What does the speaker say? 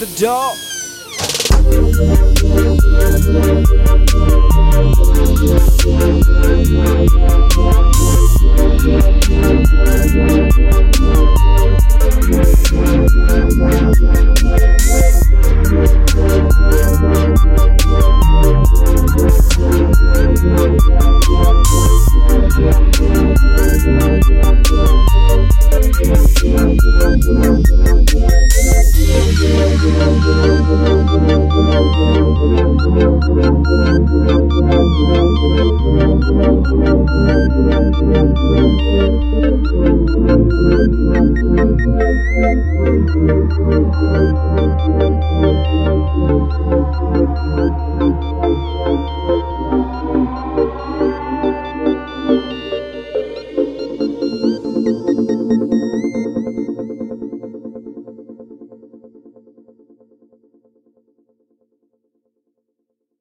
The door. Thank you.